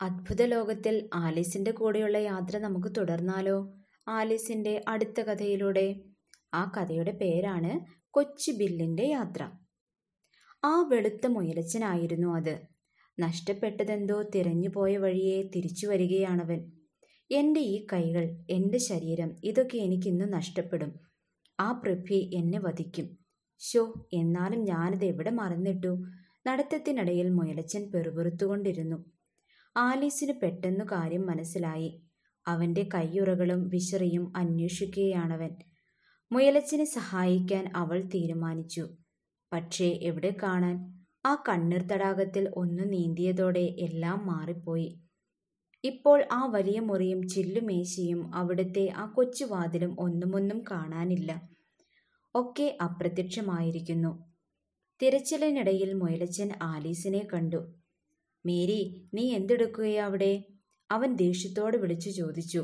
അത്ഭുത ലോകത്തിൽ ആലീസിന്റെ കൂടെയുള്ള യാത്ര നമുക്ക് തുടർന്നാലോ? ആലീസിന്റെ അടുത്ത കഥയിലൂടെ. ആ കഥയുടെ പേരാണ് കൊച്ചു ബില്ലിന്റെ യാത്ര. ആ വെളുത്ത മുയലച്ചനായിരുന്നു അത്. നഷ്ടപ്പെട്ടതെന്തോ തിരഞ്ഞുപോയ വഴിയെ തിരിച്ചു വരികയാണവൻ. എന്റെ ഈ കൈകൾ എന്റെ ശരീരം ഇതൊക്കെ എനിക്കിന്ന് നഷ്ടപ്പെടും. ആ പൃഥ്വി എന്നെ വധിക്കും. ഷോ എന്നാലും ഞാനത് എവിടെ മറന്നിട്ടു? നടത്തത്തിനിടയിൽ മുയലച്ചൻ പെറുപെറുത്തുകൊണ്ടിരുന്നു. ആലീസിന് പെട്ടെന്നു കാര്യം മനസ്സിലായി. അവന്റെ കയ്യുറകളും വിശറിയും അന്വേഷിക്കുകയാണവൻ. മുയലച്ചിനെ സഹായിക്കാൻ അവൾ തീരുമാനിച്ചു. പക്ഷേ എവിടെ കാണാൻ? ആ കണ്ണീർ തടാകത്തിൽ ഒന്ന് നീന്തിയതോടെ എല്ലാം മാറിപ്പോയി. ഇപ്പോൾ ആ വലിയ മുറിയും ചില്ലുമേശയും അവിടുത്തെ ആ കൊച്ചു വാതിലും ഒന്നുമൊന്നും കാണാനില്ല. ഒക്കെ അപ്രത്യക്ഷമായിരിക്കുന്നു. തിരച്ചിലിനിടയിൽ മുയലച്ചൻ ആലീസിനെ കണ്ടു. മേരി നീ എന്തെടുക്കുകയാ അവിടെ? അവൻ ദേഷ്യത്തോട് വിളിച്ചു ചോദിച്ചു.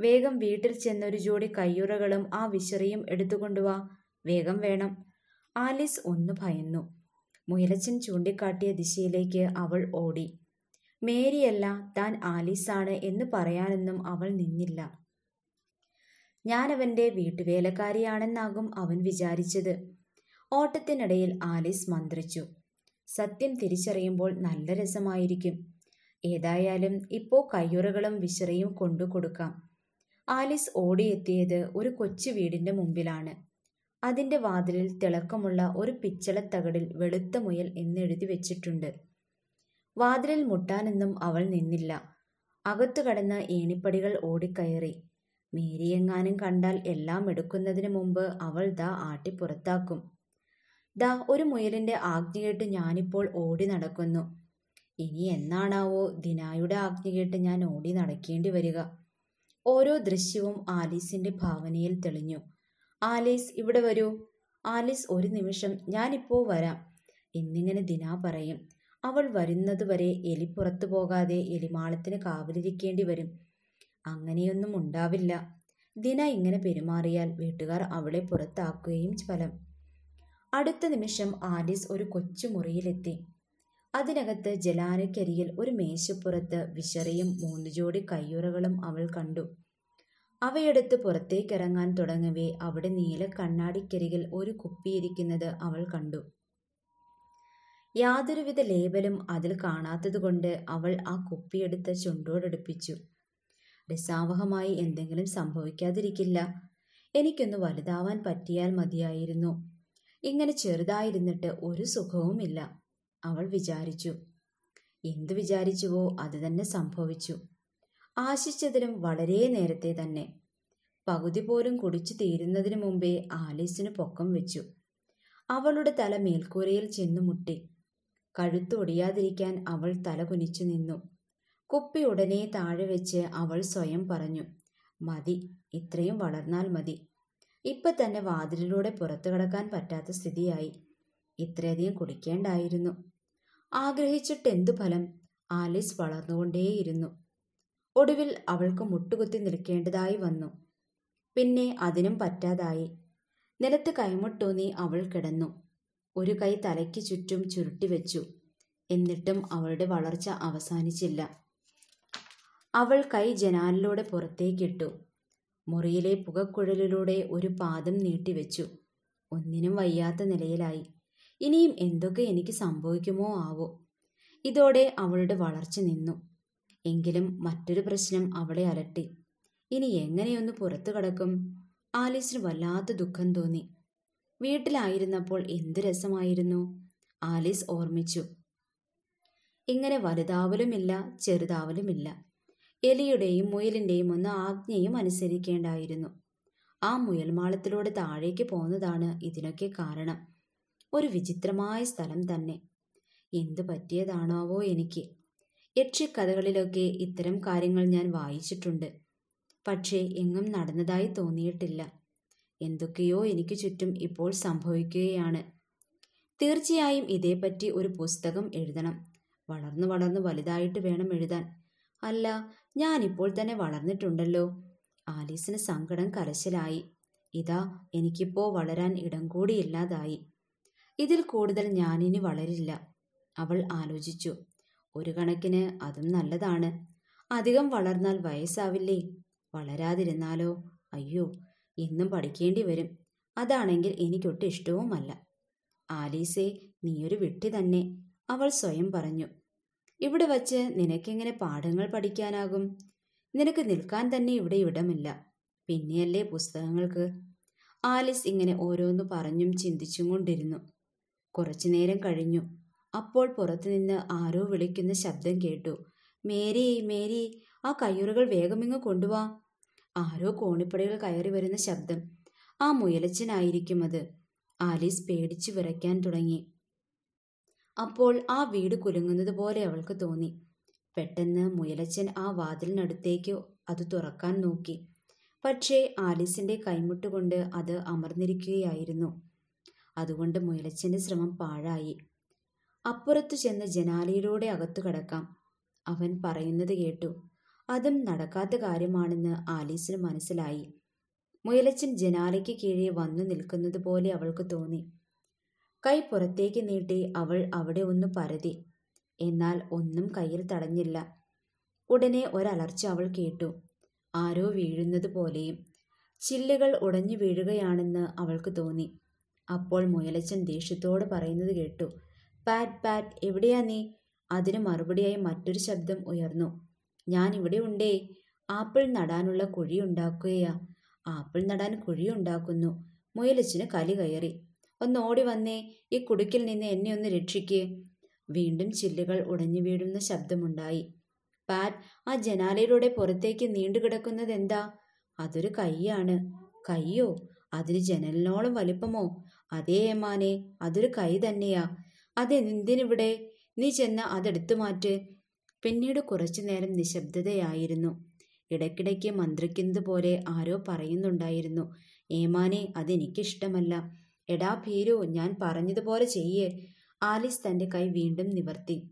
വേഗം വീട്ടിൽ ചെന്നൊരു ജോഡി കയ്യുറകളും ആ വിശറിയും എടുത്തുകൊണ്ടുവാ വേഗം വേണം. ആലിസ് ഒന്ന് ഭയന്നു. മുയലച്ചൻ ചൂണ്ടിക്കാട്ടിയ ദിശയിലേക്ക് അവൾ ഓടി. മേരിയല്ല താൻ ആലീസാണ് എന്ന് പറയാനൊന്നും അവൾ നിന്നില്ല. ഞാനവന്റെ വീട്ടുവേലക്കാരിയാണെന്നാകും അവൻ വിചാരിച്ചത്. ഓട്ടത്തിനിടയിൽ ആലീസ് മന്ത്രിച്ചു. സത്യം തിരിച്ചറിയുമ്പോൾ നല്ല രസമായിരിക്കും. ഏതായാലും ഇപ്പോൾ കയ്യുറകളും വിശറയും കൊണ്ടു കൊടുക്കാം. ആലിസ് ഓടിയെത്തിയത് ഒരു കൊച്ചു വീടിന്റെ മുമ്പിലാണ്. അതിന്റെ വാതിലിൽ തിളക്കമുള്ള ഒരു പിച്ചളത്തകടിൽ വെളുത്ത മുയൽ എന്നെഴുതി വെച്ചിട്ടുണ്ട്. വാതിലിൽ മുട്ടാനൊന്നും അവൾ നിന്നില്ല. അകത്തു കടന്ന ഏണിപ്പടികൾ ഓടിക്കയറി. മേരിയെങ്ങാനും കണ്ടാൽ എല്ലാം എടുക്കുന്നതിന് മുമ്പ് അവൾ ദാ ആട്ടി പുറത്താക്കും. ദാ ഒരു മുയലിന്റെ ആജ്ഞ കേട്ട് ഞാനിപ്പോൾ ഓടി നടക്കുന്നു. ഇനി എന്നാണാവോ ദിനായുടെ ആജ്ഞ കേട്ട് ഞാൻ ഓടി നടക്കേണ്ടി വരിക. ഓരോ ദൃശ്യവും ആലീസിന്റെ ഭാവനയിൽ തെളിഞ്ഞു. ആലീസ് ഇവിടെ വരൂ. ആലീസ് ഒരു നിമിഷം ഞാനിപ്പോ വരാം. എന്നിങ്ങനെ ദിന പറയും. അവൾ വരുന്നതുവരെ എലി പുറത്തു പോകാതെ എലിമാളത്തിന് കാവലിരിക്കേണ്ടി വരും. അങ്ങനെയൊന്നും ഉണ്ടാവില്ല. ദിന ഇങ്ങനെ പെരുമാറിയാൽ വീട്ടുകാർ അവളെ പുറത്താക്കുകയും ഫലം അടുത്ത നിമിഷം ആലീസ് ഒരു കൊച്ചു മുറിയിലെത്തി അതിനകത്ത് ജലാനക്കരിയിൽ ഒരു മേശപ്പുറത്ത് വിശറിയും മൂന്ന് ജോഡി കയ്യുറകളും അവൾ കണ്ടു. അവയെടുത്ത് പുറത്തേക്കിറങ്ങാൻ തുടങ്ങവേ അവിടെ നീല കണ്ണാടിക്കരികിൽ ഒരു കുപ്പിയിരിക്കുന്നത് അവൾ കണ്ടു. യാതൊരുവിധ ലേബലും അതിൽ കാണാത്തതുകൊണ്ട് അവൾ ആ കുപ്പിയെടുത്ത് ചുണ്ടോടടുപ്പിച്ചു. രസാവഹമായി എന്തെങ്കിലും സംഭവിക്കാതിരിക്കില്ല. എനിക്കൊന്ന് വലുതാവാൻ പറ്റിയാൽ മതിയായിരുന്നു. ഇങ്ങനെ ചെറുതായിരുന്നിട്ട് ഒരു സുഖവുമില്ല. അവൾ വിചാരിച്ചു. എന്തു വിചാരിച്ചുവോ അത് തന്നെ സംഭവിച്ചു. ആശിച്ചതിലും വളരെ നേരത്തെ തന്നെ. പകുതി പോലും കുടിച്ചു തീരുന്നതിന് മുമ്പേ ആലീസിന് പൊക്കം വെച്ചു. അവളുടെ തല മേൽക്കൂരയിൽ ചെന്നു മുട്ടി. കഴുത്തൊടിയാതിരിക്കാൻ അവൾ തല കുനിച്ചു നിന്നു. കുപ്പി ഉടനെ താഴെ വെച്ച് അവൾ സ്വയം പറഞ്ഞു മതി ഇത്രയും വളർന്നാൽ മതി. ഇപ്പൊ തന്നെ വാതിലിലൂടെ പുറത്തു കടക്കാൻ പറ്റാത്ത സ്ഥിതിയായി. ഇത്രയധികം കുടിക്കേണ്ടായിരുന്നു. ആഗ്രഹിച്ചിട്ട് എന്തു ഫലം? ആലിസ് വളർന്നുകൊണ്ടേയിരുന്നു. ഒടുവിൽ അവൾക്ക് മുട്ടുകുത്തി നിൽക്കേണ്ടതായി വന്നു. പിന്നെ അതിനും പറ്റാതായി. നിലത്ത് കൈമുട്ടൂന്നി അവൾ കിടന്നു. ഒരു കൈ തലയ്ക്ക് ചുറ്റും ചുരുട്ടി വെച്ചു. എന്നിട്ടും അവളുടെ വളർച്ച അവസാനിച്ചില്ല. അവൾ കൈ ജനാലിലൂടെ പുറത്തേക്കിട്ടു. മുറിയിലെ പുകക്കുഴലിലൂടെ ഒരു പാദം നീട്ടിവെച്ചു. ഒന്നിനും വയ്യാത്ത നിലയിലായി. ഇനിയും എന്തൊക്കെ എനിക്ക് സംഭവിക്കുമോ ആവോ? ഇതോടെ അവളുടെ വളർച്ച നിന്നു. എങ്കിലും മറ്റൊരു പ്രശ്നം അവളെ അലട്ടി. ഇനി എങ്ങനെയൊന്ന് പുറത്തു കടക്കും? ആലീസിന് വല്ലാത്ത ദുഃഖം തോന്നി. വീട്ടിലായിരുന്നപ്പോൾ എന്ത് രസമായിരുന്നു? ആലീസ് ഓർമ്മിച്ചു. ഇങ്ങനെ വലുതാവലുമില്ല ചെറുതാവലുമില്ല. എലിയുടെയും മുയലിന്റെയും ഒന്ന് ആജ്ഞയും അനുസരിക്കേണ്ടായിരുന്നു. ആ മുയൽമാളത്തിലൂടെ താഴേക്ക് പോന്നതാണ് ഇതിനൊക്കെ കാരണം. ഒരു വിചിത്രമായ സ്ഥലം തന്നെ. എന്തു പറ്റിയതാണാവോ എനിക്ക്. യക്ഷിക്കഥകളിലൊക്കെ ഇത്തരം കാര്യങ്ങൾ ഞാൻ വായിച്ചിട്ടുണ്ട്. പക്ഷേ എങ്ങും നടന്നതായി തോന്നിയിട്ടില്ല. എന്തൊക്കെയോ എനിക്ക് ചുറ്റും ഇപ്പോൾ സംഭവിക്കുകയാണ്. തീർച്ചയായും ഇതേപ്പറ്റി ഒരു പുസ്തകം എഴുതണം. വളർന്നു വളർന്നു വലുതായിട്ട് വേണം എഴുതാൻ. അല്ല ഞാനിപ്പോൾ തന്നെ വളർന്നിട്ടുണ്ടല്ലോ. ആലീസിന് സങ്കടം കലശലായി ഇതാ എനിക്കിപ്പോ വളരാൻ ഇടം കൂടിയില്ലാതായി ഇതിൽ കൂടുതൽ ഞാനിനി വളരില്ല. അവൾ ആലോചിച്ചു. ഒരു കണക്കിന് അതും നല്ലതാണ്. അധികം വളർന്നാൽ വയസ്സാവില്ലേ? വളരാതിരുന്നാലോ? അയ്യോ ഇന്നും പഠിക്കേണ്ടി വരും. അതാണെങ്കിൽ എനിക്കൊട്ടും ഇഷ്ടവുമല്ല. ആലീസേ നീയൊരു വിട്ടി തന്നെ. അവൾ സ്വയം പറഞ്ഞു. ഇവിടെ വച്ച് നിനക്കെങ്ങനെ പാഠങ്ങൾ പഠിക്കാനാകും? നിനക്ക് നിൽക്കാൻ തന്നെ ഇവിടെ ഇടമില്ല. പിന്നെയല്ലേ പുസ്തകങ്ങൾക്ക്? ആലിസ് ഇങ്ങനെ ഓരോന്ന് പറഞ്ഞും ചിന്തിച്ചും കൊണ്ടിരുന്നു. കുറച്ചു നേരം കഴിഞ്ഞു. അപ്പോൾ പുറത്തുനിന്ന് ആരോ വിളിക്കുന്ന ശബ്ദം കേട്ടു. മേരി മേരി ആ കയ്യുറകൾ വേഗമിങ്ങ് കൊണ്ടുവാ. ആരോ കോണിപ്പടികൾ കയറി വരുന്ന ശബ്ദം. ആ മുയലച്ചനായിരിക്കും അത്. ആലീസ് പേടിച്ചു വിറയ്ക്കാൻ തുടങ്ങി. അപ്പോൾ ആ വീട് കുലുങ്ങുന്നത് പോലെ അവൾക്ക് തോന്നി. പെട്ടെന്ന് മുയലച്ചൻ ആ വാതിലിനടുത്തേക്ക് അത് തുറക്കാൻ നോക്കി. പക്ഷേ ആലീസിന്റെ കൈമുട്ടുകൊണ്ട് അത് അമർന്നിരിക്കുകയായിരുന്നു. അതുകൊണ്ട് മുയലച്ചന്റെ ശ്രമം പാഴായി. അപ്പുറത്തു ചെന്ന് ജനാലയിലൂടെ അകത്തു കടക്കാം. അവൻ പറയുന്നത് കേട്ടു. അതും നടക്കാത്ത കാര്യമാണെന്ന് ആലീസിന് മനസ്സിലായി. മുയലച്ചൻ ജനാലയ്ക്ക് കീഴേ വന്നു നിൽക്കുന്നത് പോലെ അവൾക്ക് തോന്നി. കൈ പുറത്തേക്ക് നീട്ടി അവൾ അവിടെ ഒന്ന് പരതി. എന്നാൽ ഒന്നും കയ്യിൽ തടഞ്ഞില്ല. ഉടനെ ഒരലർച്ച അവൾ കേട്ടു. ആരോ വീഴുന്നത് പോലെയും ചില്ലുകൾ ഉടഞ്ഞു വീഴുകയാണെന്ന് അവൾക്ക് തോന്നി. അപ്പോൾ മുയലച്ചൻ ദേഷ്യത്തോട് പറയുന്നത് കേട്ടു. പാറ്റ് പാറ്റ് എവിടെയാ നീ? അതിന് മറുപടിയായി മറ്റൊരു ശബ്ദം ഉയർന്നു. ഞാൻ ഇവിടെ ഉണ്ടേ. ആപ്പിൾ നടാനുള്ള കുഴി ഉണ്ടാക്കുകയാ. ആപ്പിൾ നടാൻ കുഴി ഉണ്ടാക്കുന്നു. മുയലച്ചിന് കലി കയറി. ഒന്ന് ഓടി വന്നേ. ഈ കുടുക്കിൽ നിന്ന് എന്നെ ഒന്ന് രക്ഷിക്കേ. വീണ്ടും ചില്ലുകൾ ഉടഞ്ഞു വീഴുന്ന ശബ്ദമുണ്ടായി. പാറ്റ് ആ ജനാലയിലൂടെ പുറത്തേക്ക് നീണ്ടുകിടക്കുന്നത് എന്താ? അതൊരു കൈയാണ്. കയ്യോ? അതിന് ജനലിനോളം വലിപ്പമോ? അതേ ഏമാനെ അതൊരു കൈ തന്നെയാ. അതെന്തിനിവിടെ? നീ ചെന്ന് അതെടുത്തു മാറ്റ്. പിന്നീട് കുറച്ചു നേരം നിശബ്ദതയായിരുന്നു. ഇടയ്ക്കിടയ്ക്ക് മന്ത്രിക്കുന്നത് പോലെ ആരോ പറയുന്നുണ്ടായിരുന്നു. ഏമാനെ അതെനിക്കിഷ്ടമല്ല. എടാ ഭീരു ഞാൻ പറഞ്ഞതുപോലെ ചെയ്യേ. ആലീസ് തന്റെ കൈ വീണ്ടും നിവർത്തി.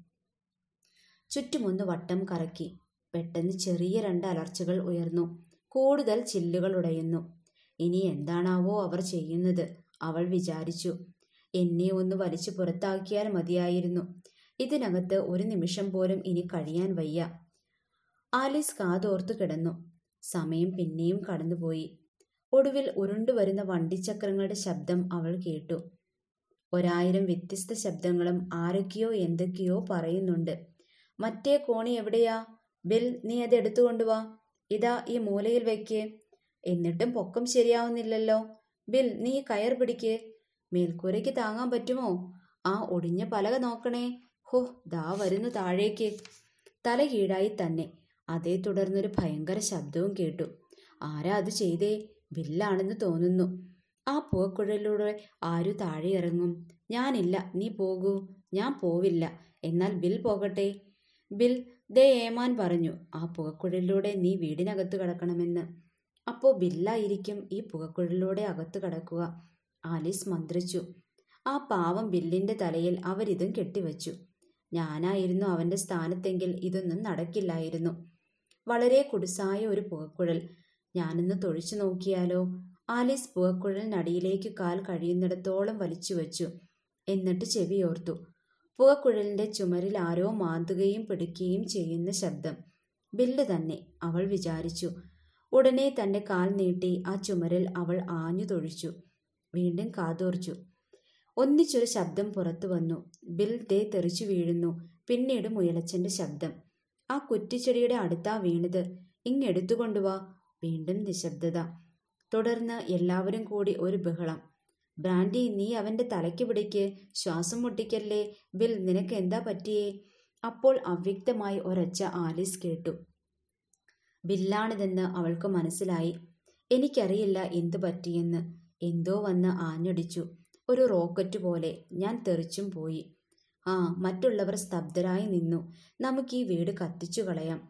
ചുറ്റുമൊന്ന് വട്ടം കറക്കി. പെട്ടെന്ന് ചെറിയ രണ്ട് അലർച്ചകൾ ഉയർന്നു. കൂടുതൽ ചില്ലുകൾ ഉടയുന്നു. ഇനി എന്താണാവോ അവർ ചെയ്യുന്നത്? അവൾ വിചാരിച്ചു. എന്നെ ഒന്ന് വലിച്ചു പുറത്താക്കിയാൽ മതിയായിരുന്നു. ഇതിനകത്ത് ഒരു നിമിഷം പോലും ഇനി കഴിയാൻ വയ്യ. ആലീസ് കാതോർത്തു കിടന്നു. സമയം പിന്നെയും കടന്നുപോയി. ഒടുവിൽ ഉരുണ്ടുവരുന്ന വണ്ടിച്ചക്രങ്ങളുടെ ശബ്ദം അവൾ കേട്ടു. ഒരായിരം വ്യത്യസ്ത ശബ്ദങ്ങളും ആരൊക്കെയോ എന്തൊക്കെയോ പറയുന്നുണ്ട്. മറ്റേ കോണി എവിടെയാ? ബിൽ നീ അത് എടുത്തുകൊണ്ടുവാ ഇതാ ഈ മൂലയിൽ വയ്ക്കേ എന്നിട്ടും പൊക്കം ശരിയാവുന്നില്ലല്ലോ. ബിൽ നീ കയർ പിടിക്ക്. മേൽക്കൂരയ്ക്ക് താങ്ങാൻ പറ്റുമോ? ആ ഒടിഞ്ഞ പലക നോക്കണേ. ഹോ ദാ വരുന്നു താഴേക്ക്. തല കീഴായി തന്നെ. അതേ തുടർന്നൊരു ഭയങ്കര ശബ്ദവും കേട്ടു. ആരാ അത് ചെയ്തേ? ബില്ലാണെന്ന് തോന്നുന്നു. ആ പുകക്കുഴലിലൂടെ ആരു താഴെ ഇറങ്ങും ഞാനില്ല നീ പോകൂ. ഞാൻ പോവില്ല. എന്നാൽ ബിൽ പോകട്ടെ? ബിൽ ദേ ഏമാൻ പറഞ്ഞു ആ പുകക്കുഴലിലൂടെ നീ വീടിനകത്ത് കടക്കണമെന്ന്. അപ്പോൾ ബില്ലായിരിക്കും ഈ പുകക്കുഴലിലൂടെ അകത്ത് കടക്കുക. ആലീസ് മന്ത്രിച്ചു. ആ പാവം ബില്ലിന്റെ തലയിൽ അവരിതും കെട്ടിവച്ചു. ഞാനായിരുന്നു അവന്റെ സ്ഥാനത്തെങ്കിൽ ഇതൊന്നും നടക്കില്ലായിരുന്നു. വളരെ കുടുസായ ഒരു പുകക്കുഴൽ ഞാനൊന്ന് തൊഴിച്ചു നോക്കിയാലോ? ആലീസ് പുകക്കുഴലിനടിയിലേക്ക് കാൽ കഴിയുന്നിടത്തോളം വലിച്ചു വച്ചു. എന്നിട്ട് ചെവിയോർത്തു പുകക്കുഴലിന്റെ ചുമരിൽ ആരോ മാന്തുകയും പിടിക്കുകയും ചെയ്യുന്ന ശബ്ദം. ബില്ല് തന്നെ അവൾ വിചാരിച്ചു. ഉടനെ തന്റെ കാൽ നീട്ടി ആ ചുമരിൽ അവൾ ആഞ്ഞു തൊഴിച്ചു. വീണ്ടും കാതോർച്ചു. ഒന്നിച്ചൊരു ശബ്ദം പുറത്തു വന്നു. ബിൽ ദേ തെറിച്ചു വീഴുന്നു. പിന്നീട് മുയലച്ചന്റെ ശബ്ദം. ആ കുറ്റിച്ചെടിയുടെ അടുത്താ വീണത്. ഇങ്ങെടുത്തുകൊണ്ടുവാ വീണ്ടും നിശബ്ദത. തുടർന്ന് എല്ലാവരും കൂടി ഒരു ബഹളം. ബ്രാൻഡി നീ അവന്റെ തലയ്ക്ക് പിടിക്ക്. ശ്വാസം മുട്ടിക്കല്ലേ. ബിൽ നിനക്ക് എന്താ പറ്റിയേ? അപ്പോൾ അവ്യക്തമായി ഒരൊച്ച ആലീസ് കേട്ടു. ബില്ലാണിതെന്ന് അവൾക്ക് മനസ്സിലായി. എനിക്കറിയില്ല എന്തു പറ്റിയെന്ന്. എന്തോ വന്ന് ആഞ്ഞടിച്ചു. ഒരു റോക്കറ്റ് പോലെ ഞാൻ തെറിച്ചും പോയി. ആ മറ്റുള്ളവർ സ്തബ്ധരായി നിന്നു. നമുക്ക് ഈ വീട് കത്തിച്ചു കളയാം.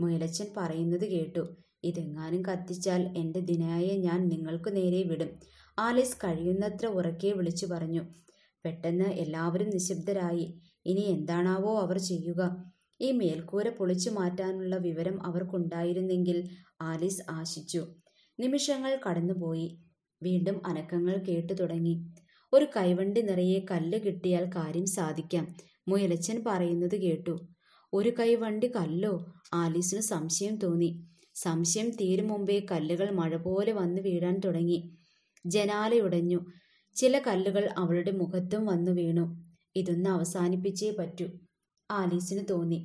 മുയലച്ചൻ പറയുന്നത് കേട്ടു. ഇതെങ്ങാനും കത്തിച്ചാൽ എന്റെ ദിനായ ഞാൻ നിങ്ങൾക്ക് നേരെ വിടും. ആലിസ് കഴിയുന്നത്ര ഉറക്കെ വിളിച്ചു പറഞ്ഞു. പെട്ടെന്ന് എല്ലാവരും നിശബ്ദരായി. ഇനി എന്താണാവോ അവർ ചെയ്യുക. ഈ മേൽക്കൂര പൊളിച്ചു മാറ്റാനുള്ള വിവരം അവർക്കുണ്ടായിരുന്നെങ്കിൽ ആലിസ് ആശിച്ചു. നിമിഷങ്ങൾ കടന്നുപോയി. വീണ്ടും അനക്കങ്ങൾ കേട്ടു തുടങ്ങി. ഒരു കൈവണ്ടി നിറയെ കല്ല് കിട്ടിയാൽ കാര്യം സാധിക്കാം. മുയലച്ചൻ പറയുന്നത് കേട്ടു. ഒരു കൈവണ്ടി കല്ലോ? ആലീസിന് സംശയം തോന്നി. സംശയം തീരും മുമ്പേ കല്ലുകൾ മഴ പോലെ വന്നു വീഴാൻ തുടങ്ങി. ജനാലയുടഞ്ഞു ചില കല്ലുകൾ അവളുടെ മുഖത്തും വന്നു വീണു. ഇതൊന്ന് അവസാനിപ്പിച്ചേ പറ്റൂ ആലീസിന് തോന്നി.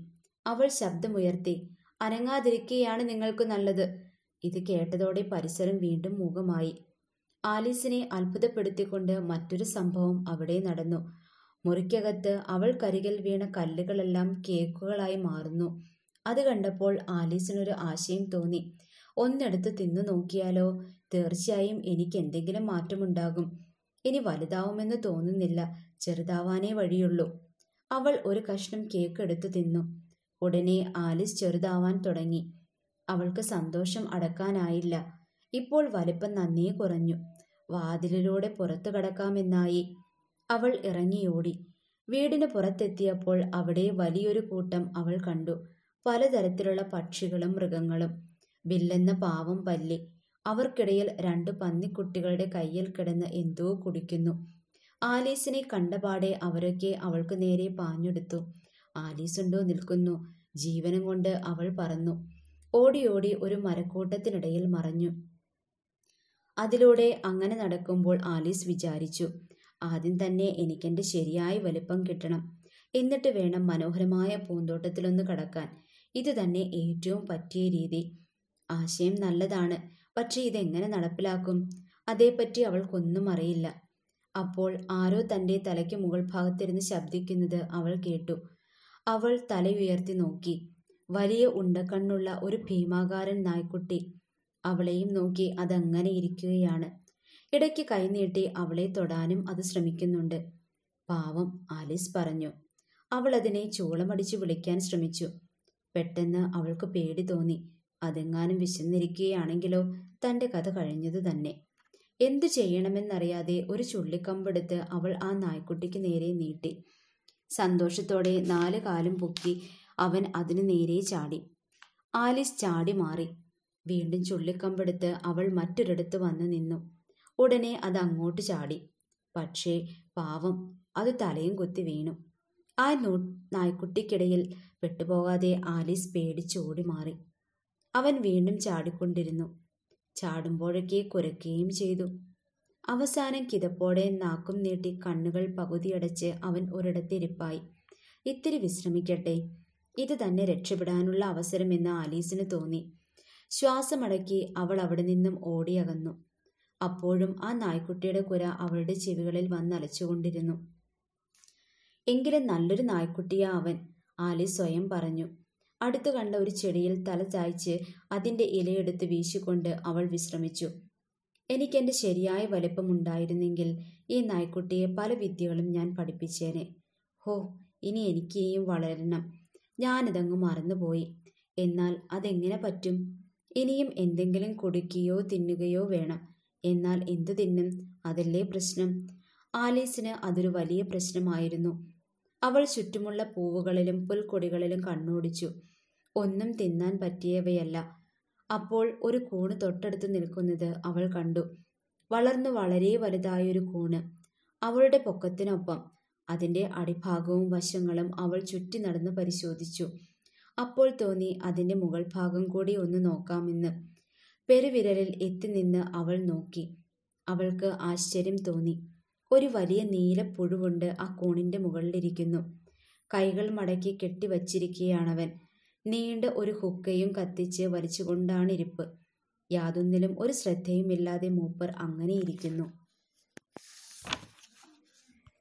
അവൾ ശബ്ദമുയർത്തി അനങ്ങാതിരിക്കുകയാണ് നിങ്ങൾക്ക് നല്ലത്. ഇത് കേട്ടതോടെ പരിസരം വീണ്ടും മൂകമായി. ആലീസിനെ അത്ഭുതപ്പെടുത്തിക്കൊണ്ട് മറ്റൊരു സംഭവം അവിടെ നടന്നു. മുറിക്കകത്ത് അവൾ അവൾക്കരികിൽ വീണ കല്ലുകളെല്ലാം കേക്കുകളായി മാറുന്നു. അത് കണ്ടപ്പോൾ ആലീസിനൊരു ആശയം തോന്നി. ഒന്നെടുത്ത് തിന്നു നോക്കിയാലോ? തീർച്ചയായും എനിക്ക് എന്തെങ്കിലും മാറ്റമുണ്ടാകും. ഇനി വലുതാവുമെന്ന് തോന്നുന്നില്ല. ചെറുതാവാനേ വഴിയുള്ളൂ. അവൾ ഒരു കഷ്ണം കേക്ക് എടുത്തു തിന്നു. ഉടനെ ആലിസ് ചെറുതാവാൻ തുടങ്ങി. അവൾക്ക് സന്തോഷം അടക്കാനായില്ല. ഇപ്പോൾ വലിപ്പം നന്നേ കുറഞ്ഞു. വാതിലിലൂടെ പുറത്തു കടക്കാമെന്നായി. അവൾ ഇറങ്ങിയോടി. വീടിന് പുറത്തെത്തിയപ്പോൾ അവിടെ വലിയൊരു കൂട്ടം അവൾ കണ്ടു. പലതരത്തിലുള്ള പക്ഷികളും മൃഗങ്ങളും. വില്ലെന്ന പാവം പല്ലി. അവർക്കിടയിൽ രണ്ട് പന്നിക്കുട്ടികളുടെ കയ്യിൽ കിടന്ന് എന്തോ കുടിക്കുന്നു. ആലീസിനെ കണ്ടപാടെ അവരൊക്കെ അവൾക്ക് നേരെ പാഞ്ഞെടുത്തു. ആലീസുണ്ടോ നിൽക്കുന്നു. ജീവനം കൊണ്ട് അവൾ പറന്നു. ഓടി ഓടി ഒരു മരക്കൂട്ടത്തിനിടയിൽ മറഞ്ഞു. അതിലൂടെ അങ്ങനെ നടക്കുമ്പോൾ ആലീസ് വിചാരിച്ചു ആദ്യം തന്നെ എനിക്കെന്റെ ശരിയായ വലിപ്പം കിട്ടണം. എന്നിട്ട് വേണം മനോഹരമായ പൂന്തോട്ടത്തിലൊന്ന് കടക്കാൻ. ഇത് തന്നെ ഏറ്റവും പറ്റിയ രീതി. ആശയം നല്ലതാണ് പക്ഷേ ഇതെങ്ങനെ നടപ്പിലാക്കും? അതേപ്പറ്റി അവൾക്കൊന്നും അറിയില്ല. അപ്പോൾ ആരോ തന്റെ തലയ്ക്ക് മുകൾ ഭാഗത്തിരുന്ന് ശബ്ദിക്കുന്നത് അവൾ കേട്ടു. അവൾ തലയുയർത്തി നോക്കി. വലിയ ഉണ്ടക്കണ്ണുള്ള ഒരു ഭീമാകാരൻ നായ്ക്കുട്ടി. അവളെയും നോക്കി അതങ്ങനെ ഇരിക്കുകയാണ്. ഇടയ്ക്ക് കൈനീട്ടി അവളെ തൊടാനും അത് ശ്രമിക്കുന്നുണ്ട്. പാവം ആലീസ് പറഞ്ഞു. അവൾ അതിനെ ചൂളമടിച്ച് വിളിക്കാൻ ശ്രമിച്ചു. പെട്ടെന്ന് അവൾക്ക് പേടി തോന്നി. അതെങ്ങാനും വിശന്നിരിക്കുകയാണെങ്കിലോ? തന്റെ കഥ കഴിഞ്ഞത് തന്നെ. എന്തു ചെയ്യണമെന്നറിയാതെ ഒരു ചുള്ളിക്കമ്പെടുത്ത് അവൾ ആ നായ്ക്കുട്ടിക്ക് നേരെ നീട്ടി. സന്തോഷത്തോടെ നാല് കാലും പൊക്കി അവൻ അതിനു നേരെ ചാടി. ആലിസ് ചാടി മാറി. വീണ്ടും ചുള്ളിക്കമ്പെടുത്ത് അവൾ മറ്റൊരിടത്ത് വന്ന് നിന്നു. ഉടനെ അത് അങ്ങോട്ട് ചാടി. പക്ഷേ പാവം അത് തലയും കൊത്തി വീണു. ആ നൂ നായ്ക്കുട്ടിക്കിടയിൽ പെട്ടുപോകാതെ ആലീസ് പേടിച്ചോടി മാറി അവൻ വീണ്ടും ചാടിക്കൊണ്ടിരുന്നു. ചാടുമ്പോഴൊക്കെ കുരയ്ക്കുകയും ചെയ്തു. അവസാനം കിതപ്പോടെ നാക്കും നീട്ടി കണ്ണുകൾ പകുതിയടച്ച് അവൻ ഒരിടത്തിരിപ്പായി. ഇത്തിരി വിശ്രമിക്കട്ടെ. ഇത് തന്നെ രക്ഷപ്പെടാനുള്ള അവസരമെന്ന് ആലീസിന് തോന്നി. ശ്വാസമടക്കി അവൾ അവിടെ നിന്നും ഓടിയകന്നു. അപ്പോഴും ആ നായ്ക്കുട്ടിയുടെ കുര അവളുടെ ചെവികളിൽ വന്നലച്ചുകൊണ്ടിരുന്നു. എങ്കിലും നല്ലൊരു നായ്ക്കുട്ടിയാ അവൻ ആലീസ് സ്വയം പറഞ്ഞു. അടുത്തു കണ്ട ഒരു ചെടിയിൽ തല ചായ്ച്ച് അതിന്റെ ഇലയെടുത്ത് വീശിക്കൊണ്ട് അവൾ വിശ്രമിച്ചു. എനിക്കെന്റെ ശരിയായ വലിപ്പമുണ്ടായിരുന്നെങ്കിൽ ഈ നായ്ക്കുട്ടിയെ പല വിദ്യകളും ഞാൻ പഠിപ്പിച്ചേനെ. ഹോ ഇനി എനിക്കേയും വളരണം. ഞാനിതങ്ങ് മറന്നുപോയി. എന്നാൽ അതെങ്ങനെ പറ്റും? ഇനിയും എന്തെങ്കിലും കുടിക്കുകയോ തിന്നുകയോ വേണം. എന്നാൽ എന്തു തിന്നും? അതല്ലേ പ്രശ്നം. ആലീസിന് അതൊരു വലിയ പ്രശ്നമായിരുന്നു. അവൾ ചുറ്റുമുള്ള പൂവുകളിലും പുൽക്കൊടികളിലും കണ്ണോടിച്ചു. ഒന്നും തിന്നാൻ പറ്റിയവയല്ല. അപ്പോൾ ഒരു കൂണ് തൊട്ടടുത്ത് നിൽക്കുന്നത് അവൾ കണ്ടു. വളർന്നു വളരെ വലുതായൊരു കൂണ്. അവളുടെ പൊക്കത്തിനൊപ്പം അതിന്റെ അടിഭാഗവും വശങ്ങളും അവൾ ചുറ്റി നടന്ന് പരിശോധിച്ചു. അപ്പോൾ തോന്നി അതിന്റെ മുകൾ ഭാഗം കൂടി ഒന്ന് നോക്കാമെന്ന്. പെരുവിരലിൽ എത്തി നിന്ന് അവൾ നോക്കി. അവൾക്ക് ആശ്ചര്യം തോന്നി. ഒരു വലിയ നീല പുഴുവുണ്ട് ആ കോണിന്റെ മുകളിലിരിക്കുന്നു. കൈകൾ മടക്കി കെട്ടിവച്ചിരിക്കുകയാണവൻ. നീണ്ട ഒരു ഹുക്കയും കത്തിച്ച് വലിച്ചുകൊണ്ടാണ് ഇരിപ്പ് യാതൊന്നിലും ഒരു ശ്രദ്ധയുമില്ലാതെ മൂപ്പർ അങ്ങനെ ഇരിക്കുന്നു